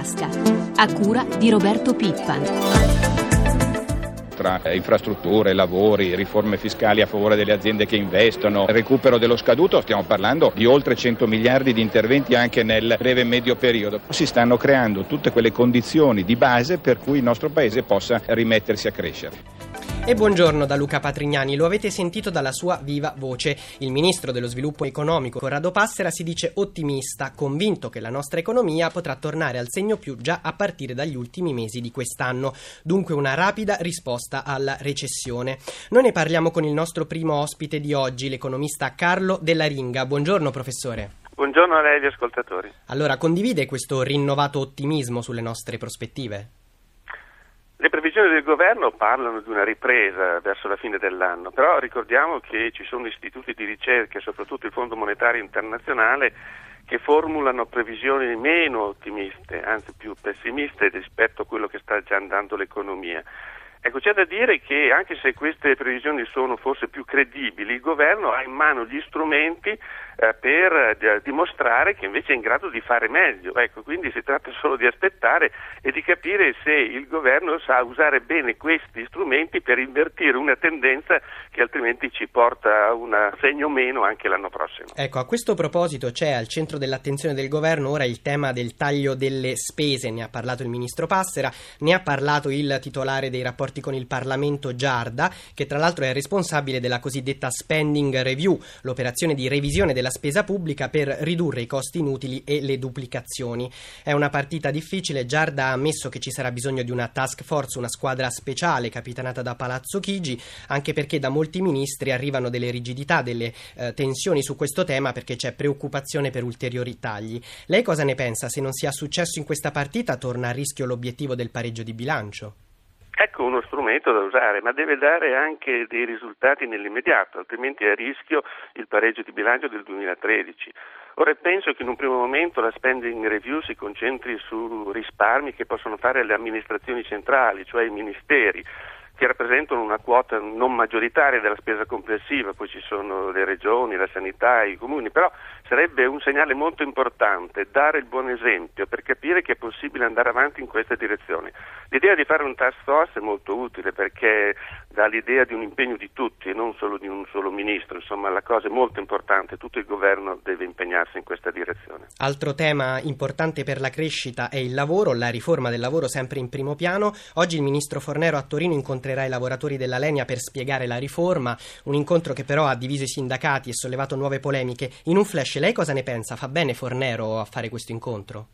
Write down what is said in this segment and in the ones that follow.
tasca, a cura di Roberto Pippan tra infrastrutture, lavori, riforme fiscali a favore delle aziende che investono, recupero dello scaduto, stiamo parlando di oltre 100 miliardi di interventi anche nel breve e medio periodo. Si stanno creando tutte quelle condizioni di base per cui il nostro Paese possa rimettersi a crescere. E buongiorno da Luca Patrignani, lo avete sentito dalla sua viva voce. Il ministro dello sviluppo economico Corrado Passera si dice ottimista, convinto che la nostra economia potrà tornare al segno più già a partire dagli ultimi mesi di quest'anno. Dunque una rapida risposta alla recessione. Noi ne parliamo con il nostro primo ospite di oggi, l'economista Carlo Della Ringa. Buongiorno professore. Buongiorno a lei e agli ascoltatori. Allora, condivide questo rinnovato ottimismo sulle nostre prospettive? Le previsioni del governo parlano di una ripresa verso la fine dell'anno, però ricordiamo che ci sono istituti di ricerca, soprattutto il Fondo Monetario Internazionale, che formulano previsioni meno ottimiste, anzi più pessimiste rispetto a quello che sta già andando l'economia. Ecco, c'è da dire che anche se queste previsioni sono forse più credibili, il governo ha in mano gli strumenti eh, per eh, dimostrare che invece è in grado di fare meglio. Ecco, quindi si tratta solo di aspettare e di capire se il governo sa usare bene questi strumenti per invertire una tendenza che altrimenti ci porta a un segno meno anche l'anno prossimo. Ecco, a questo proposito c'è al centro dell'attenzione del governo ora il tema del taglio delle spese, ne ha parlato il ministro Passera, ne ha parlato il titolare dei rapporti con il Parlamento Giarda, che tra l'altro è responsabile della cosiddetta spending review, l'operazione di revisione della della spesa pubblica per ridurre i costi inutili e le duplicazioni. È una partita difficile, Giarda ha ammesso che ci sarà bisogno di una task force, una squadra speciale capitanata da Palazzo Chigi, anche perché da molti ministri arrivano delle rigidità, delle eh, tensioni su questo tema perché c'è preoccupazione per ulteriori tagli. Lei cosa ne pensa? Se non sia successo in questa partita torna a rischio l'obiettivo del pareggio di bilancio? Ecco uno strumento da usare, ma deve dare anche dei risultati nell'immediato, altrimenti è a rischio il pareggio di bilancio del 2013. Ora penso che in un primo momento la spending review si concentri su risparmi che possono fare le amministrazioni centrali, cioè i ministeri che rappresentano una quota non maggioritaria della spesa complessiva, poi ci sono le regioni, la sanità, i comuni, però sarebbe un segnale molto importante dare il buon esempio per capire che è possibile andare avanti in questa direzione. L'idea di fare un task force è molto utile perché dà l'idea di un impegno di tutti e non solo di un solo ministro, insomma la cosa è molto importante, tutto il governo deve impegnarsi in questa direzione. Altro tema importante per la crescita è il lavoro, la riforma del lavoro sempre in primo piano. Oggi il ministro Fornero a Torino incontrerà i lavoratori della Lenia per spiegare la riforma, un incontro che però ha diviso i sindacati e sollevato nuove polemiche. In un flash lei cosa ne pensa? Fa bene Fornero a fare questo incontro?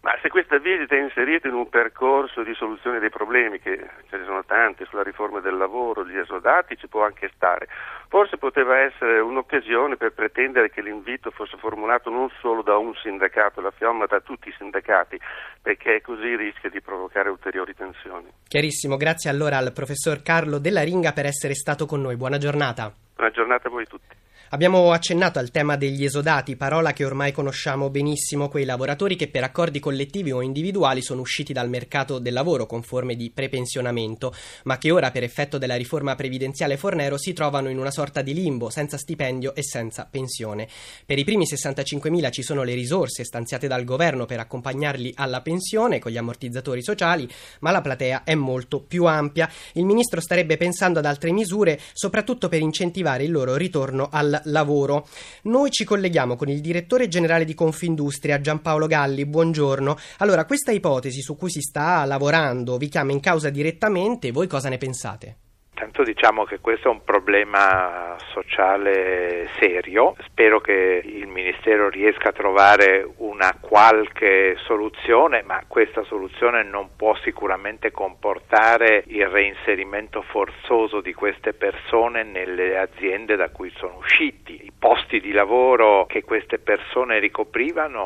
Ma se questa visita è inserita in un percorso di soluzione dei problemi, che ce ne sono tanti sulla riforma del lavoro, gli esodati, ci può anche stare. Forse poteva essere un'occasione per pretendere che l'invito fosse formulato non solo da un sindacato, la fiamma da tutti i sindacati, perché così rischia di provocare ulteriori tensioni. Chiarissimo, grazie allora al professor Carlo Della Ringa per essere stato con noi. Buona giornata. Buona giornata a voi tutti. Abbiamo accennato al tema degli esodati, parola che ormai conosciamo benissimo, quei lavoratori che per accordi collettivi o individuali sono usciti dal mercato del lavoro con forme di prepensionamento, ma che ora per effetto della riforma previdenziale Fornero si trovano in una sorta di limbo, senza stipendio e senza pensione. Per i primi 65.000 ci sono le risorse stanziate dal governo per accompagnarli alla pensione con gli ammortizzatori sociali, ma la platea è molto più ampia. Il ministro starebbe pensando ad altre misure, soprattutto per incentivare il loro ritorno al lavoro. Noi ci colleghiamo con il direttore generale di Confindustria, Giampaolo Galli. Buongiorno. Allora, questa ipotesi su cui si sta lavorando vi chiama in causa direttamente, voi cosa ne pensate? Intanto diciamo che questo è un problema sociale serio, spero che il Ministero riesca a trovare una qualche soluzione, ma questa soluzione non può sicuramente comportare il reinserimento forzoso di queste persone nelle aziende da cui sono usciti. I posti di lavoro che queste persone ricoprivano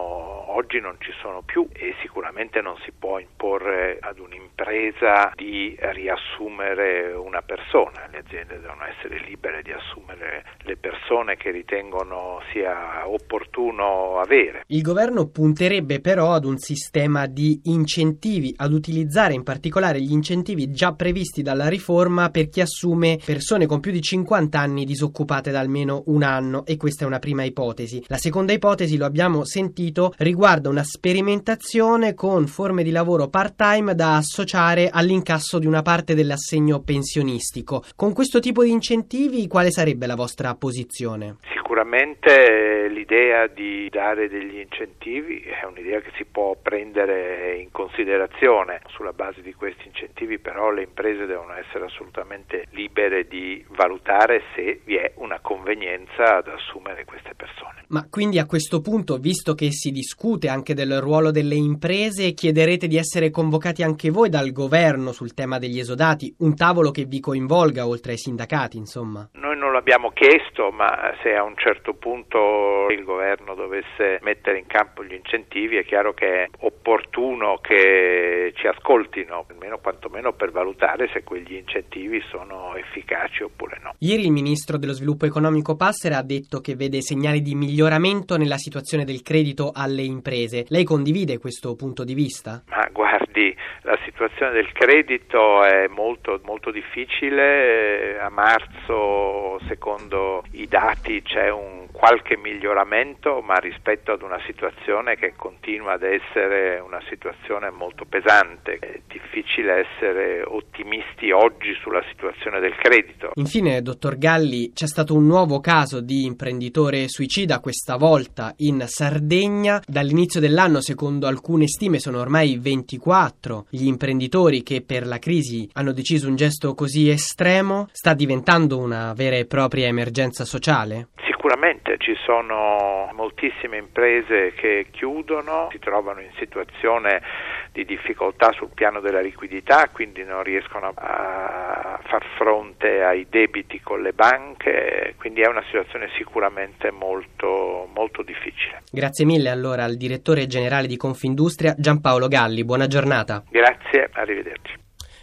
oggi non ci sono più e sicuramente non si può imporre ad un'impresa di riassumere una persona persona, le aziende devono essere libere di assumere le persone che ritengono sia opportuno avere. Il governo punterebbe però ad un sistema di incentivi, ad utilizzare in particolare gli incentivi già previsti dalla riforma per chi assume persone con più di 50 anni disoccupate da almeno un anno e questa è una prima ipotesi. La seconda ipotesi, lo abbiamo sentito, riguarda una sperimentazione con forme di lavoro part-time da associare all'incasso di una parte dell'assegno pensionistico. Con questo tipo di incentivi quale sarebbe la vostra posizione? Sicuramente l'idea di dare degli incentivi è un'idea che si può prendere in considerazione. Sulla base di questi incentivi però le imprese devono essere assolutamente libere di valutare se vi è una convenienza ad assumere queste persone. Ma quindi a questo punto, visto che si discute anche del ruolo delle imprese, chiederete di essere convocati anche voi dal governo sul tema degli esodati, un tavolo che vi coinvolga oltre ai sindacati, insomma? Noi non l'abbiamo chiesto, ma se a un certo punto il governo dovesse mettere in campo gli incentivi, è chiaro che è opportuno che ci ascoltino, almeno quantomeno per valutare se quegli incentivi sono efficaci oppure no. Ieri il ministro dello sviluppo economico Passera ha detto che vede segnali di miglioramento nella situazione del credito alle imprese. Lei condivide questo punto di vista? Ma guardi, la situazione del credito è molto, molto difficile. A marzo, secondo i dati, c'è un qualche miglioramento, ma rispetto ad una situazione che continua ad essere una situazione molto pesante. È difficile essere ottimisti oggi sulla situazione del credito. Infine, dottor Galli, c'è stato un nuovo caso di imprenditore suicida, questa volta in Sardegna. Dall'inizio dell'anno, secondo alcune stime, sono ormai 24 gli imprenditori che per la crisi hanno deciso un gesto così estremo. Sta diventando una vera e propria emergenza sociale? Sicuramente ci sono moltissime imprese che chiudono, si trovano in situazione di difficoltà sul piano della liquidità, quindi non riescono a far fronte ai debiti con le banche, quindi è una situazione sicuramente molto, molto difficile. Grazie mille allora al direttore generale di Confindustria Giampaolo Galli, buona giornata. Grazie, arrivederci.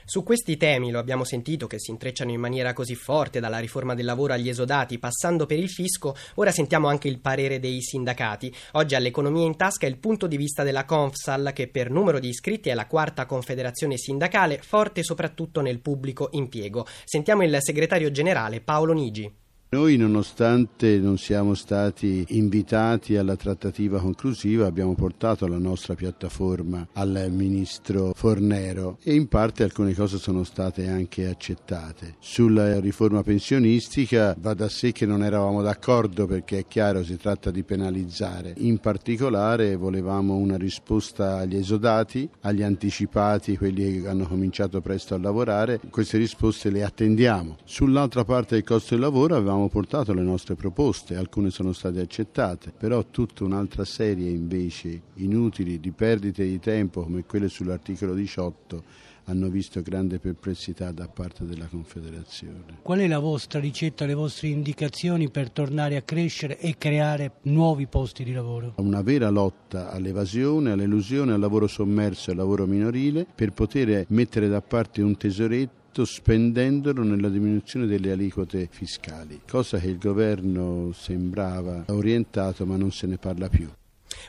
Su questi temi, lo abbiamo sentito, che si intrecciano in maniera così forte, dalla riforma del lavoro agli esodati, passando per il fisco, ora sentiamo anche il parere dei sindacati. Oggi all'economia in tasca il punto di vista della Confsal, che per numero di iscritti è la quarta confederazione sindacale, forte soprattutto nel pubblico impiego. Sentiamo il segretario generale Paolo Nigi. Noi, nonostante non siamo stati invitati alla trattativa conclusiva, abbiamo portato la nostra piattaforma al ministro Fornero e in parte alcune cose sono state anche accettate. Sulla riforma pensionistica va da sé che non eravamo d'accordo perché è chiaro si tratta di penalizzare. In particolare volevamo una risposta agli esodati, agli anticipati, quelli che hanno cominciato presto a lavorare. Queste risposte le attendiamo. Sull'altra parte del costo del lavoro avevamo avevamo portato le nostre proposte, alcune sono state accettate, però tutta un'altra serie invece inutili di perdite di tempo come quelle sull'articolo 18 hanno visto grande perplessità da parte della Confederazione. Qual è la vostra ricetta, le vostre indicazioni per tornare a crescere e creare nuovi posti di lavoro? Una vera lotta all'evasione, all'elusione, al lavoro sommerso e al lavoro minorile per poter mettere da parte un tesoretto spendendolo nella diminuzione delle aliquote fiscali, cosa che il governo sembrava orientato ma non se ne parla più.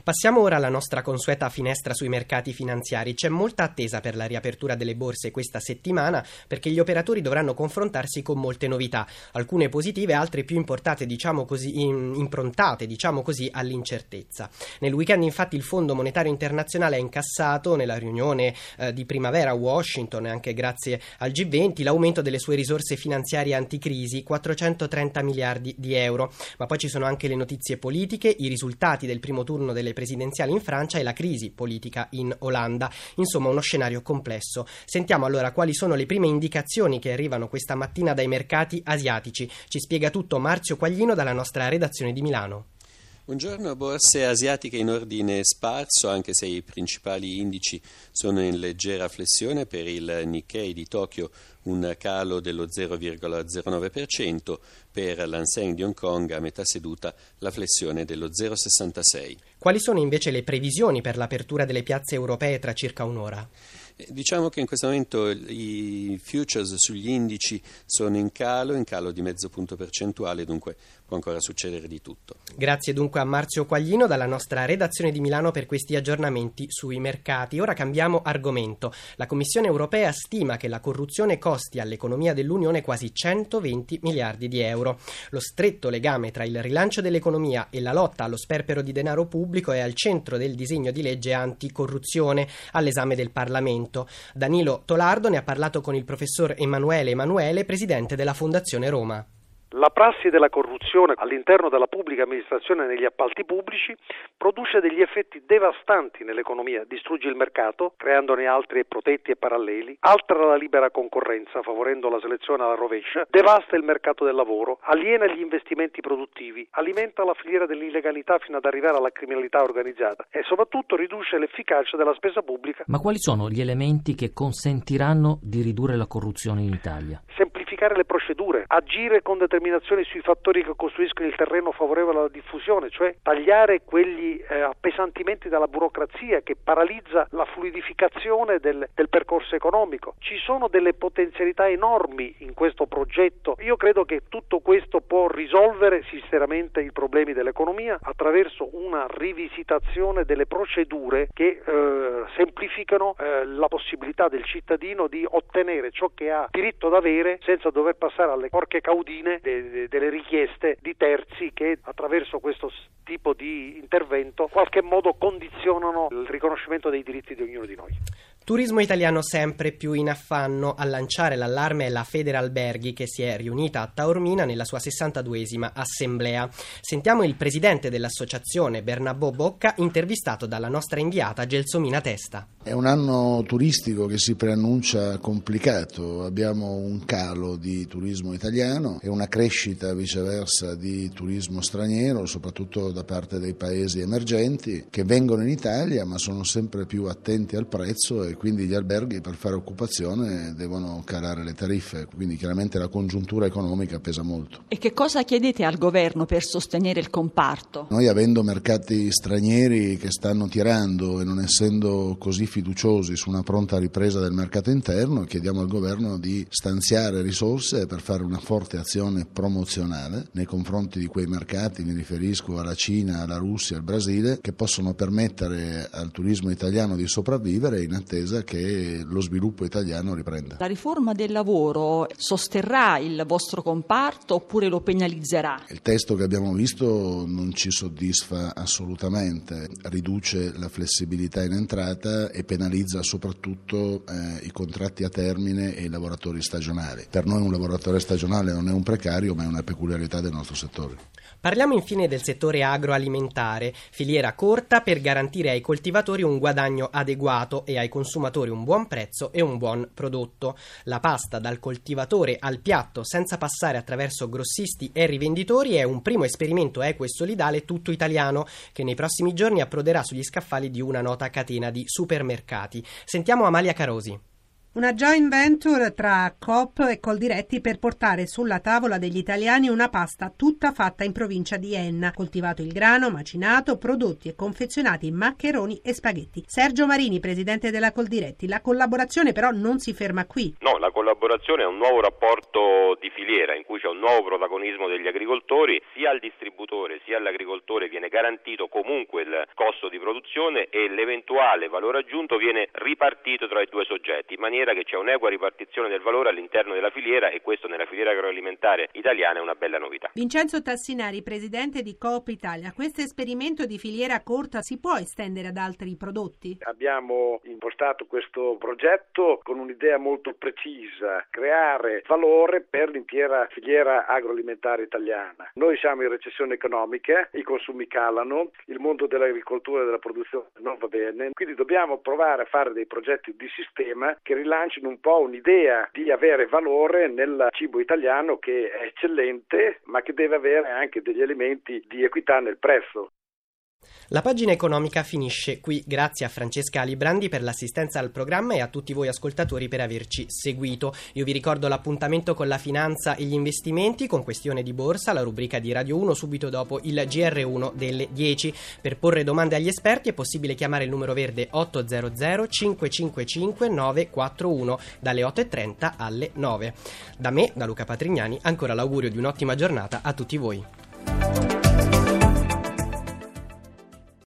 Passiamo ora alla nostra consueta finestra sui mercati finanziari. C'è molta attesa per la riapertura delle borse questa settimana perché gli operatori dovranno confrontarsi con molte novità, alcune positive, altre più diciamo così, improntate diciamo così, all'incertezza. Nel weekend infatti il Fondo Monetario Internazionale ha incassato nella riunione eh, di primavera a Washington, anche grazie al G20, l'aumento delle sue risorse finanziarie anticrisi, 430 miliardi di euro. Ma poi ci sono anche le notizie politiche, i risultati del primo turno delle presidenziali in Francia e la crisi politica in Olanda. Insomma, uno scenario complesso. Sentiamo allora quali sono le prime indicazioni che arrivano questa mattina dai mercati asiatici. Ci spiega tutto Marzio Quaglino dalla nostra redazione di Milano. Buongiorno, borse asiatiche in ordine sparso, anche se i principali indici sono in leggera flessione per il Nikkei di Tokyo un calo dello 0,09%, per l'Anseng di Hong Kong a metà seduta la flessione dello 0,66%. Quali sono invece le previsioni per l'apertura delle piazze europee tra circa un'ora? Diciamo che in questo momento i futures sugli indici sono in calo, in calo di mezzo punto percentuale, dunque può ancora succedere di tutto. Grazie dunque a Marzio Quaglino dalla nostra redazione di Milano per questi aggiornamenti sui mercati. Ora cambiamo argomento. La Commissione europea stima che la corruzione costi all'economia dell'Unione quasi 120 miliardi di euro. Lo stretto legame tra il rilancio dell'economia e la lotta allo sperpero di denaro pubblico è al centro del disegno di legge anticorruzione all'esame del Parlamento. Parlamento. Danilo Tolardo ne ha parlato con il professor Emanuele Emanuele, presidente della Fondazione Roma. La prassi della corruzione all'interno della pubblica amministrazione negli appalti pubblici produce degli effetti devastanti nell'economia, distrugge il mercato, creandone altri protetti e paralleli, altera la libera concorrenza, favorendo la selezione alla rovescia, devasta il mercato del lavoro, aliena gli investimenti produttivi, alimenta la filiera dell'illegalità fino ad arrivare alla criminalità organizzata e soprattutto riduce l'efficacia della spesa pubblica. Ma quali sono gli elementi che consentiranno di ridurre la corruzione in Italia? Semplificare le procedure, agire con determinazione sui fattori che costruiscono il terreno favorevole alla diffusione, cioè tagliare quegli eh, appesantimenti della burocrazia che paralizza la fluidificazione del, del percorso economico. Ci sono delle potenzialità enormi in questo progetto. Io credo che tutto questo può risolvere sinceramente i problemi dell'economia attraverso una rivisitazione delle procedure che eh, semplificano eh, la possibilità del cittadino di ottenere ciò che ha diritto ad avere senza dover passare alle porche caudine de, delle richieste di terzi che attraverso questo tipo di intervento in qualche modo condizionano il riconoscimento dei diritti di ognuno di noi. Turismo italiano sempre più in affanno. A lanciare l'allarme è la Federalberghi che si è riunita a Taormina nella sua 62esima assemblea. Sentiamo il presidente dell'associazione Bernabò Bocca intervistato dalla nostra inviata Gelsomina Testa. È un anno turistico che si preannuncia complicato. Abbiamo un calo di turismo italiano e una crescita viceversa di turismo straniero, soprattutto da parte dei paesi emergenti che vengono in Italia ma sono sempre più attenti al prezzo e quindi gli alberghi per fare occupazione devono calare le tariffe, quindi chiaramente la congiuntura economica pesa molto. E che cosa chiedete al governo per sostenere il comparto? Noi avendo mercati stranieri che stanno tirando e non essendo così fiduciosi su una pronta ripresa del mercato interno, chiediamo al governo di stanziare risorse per fare una forte azione promozionale nei confronti di quei mercati, mi riferisco alla Cina, alla Russia, al Brasile, che possono permettere al turismo italiano di sopravvivere in attesa attesa che lo sviluppo italiano riprenda. La riforma del lavoro sosterrà il vostro comparto oppure lo penalizzerà? Il testo che abbiamo visto non ci soddisfa assolutamente, riduce la flessibilità in entrata e penalizza soprattutto eh, i contratti a termine e i lavoratori stagionali. Per noi un lavoratore stagionale non è un precario ma è una peculiarità del nostro settore. Parliamo infine del settore agroalimentare, filiera corta per garantire ai coltivatori un guadagno adeguato e ai consumatori un buon prezzo e un buon prodotto. La pasta dal coltivatore al piatto senza passare attraverso grossisti e rivenditori è un primo esperimento equo e solidale tutto italiano che nei prossimi giorni approderà sugli scaffali di una nota catena di supermercati. Sentiamo Amalia Carosi. Una joint venture tra Coop e Coldiretti per portare sulla tavola degli italiani una pasta tutta fatta in provincia di Enna, coltivato il grano, macinato, prodotti e confezionati maccheroni e spaghetti. Sergio Marini, presidente della Coldiretti, la collaborazione però non si ferma qui. No, la collaborazione è un nuovo rapporto di filiera in cui c'è un nuovo protagonismo degli agricoltori, sia al distributore sia all'agricoltore viene garantito comunque il costo di produzione e l'eventuale valore aggiunto viene ripartito tra i due soggetti in maniera maniera che c'è un'equa ripartizione del valore all'interno della filiera e questo nella filiera agroalimentare italiana è una bella novità. Vincenzo Tassinari, presidente di Coop Italia, questo esperimento di filiera corta si può estendere ad altri prodotti? Abbiamo impostato questo progetto con un'idea molto precisa, creare valore per l'intera filiera agroalimentare italiana. Noi siamo in recessione economica, i consumi calano, il mondo dell'agricoltura e della produzione non va bene, quindi dobbiamo provare a fare dei progetti di sistema che rilanciano rilancino un po' un'idea di avere valore nel cibo italiano che è eccellente ma che deve avere anche degli elementi di equità nel prezzo. La pagina economica finisce qui. Grazie a Francesca Alibrandi per l'assistenza al programma e a tutti voi ascoltatori per averci seguito. Io vi ricordo l'appuntamento con la finanza e gli investimenti con questione di borsa, la rubrica di Radio 1 subito dopo il GR1 delle 10. Per porre domande agli esperti è possibile chiamare il numero verde 800 555 941 dalle 8.30 alle 9. Da me, da Luca Patrignani, ancora l'augurio di un'ottima giornata a tutti voi.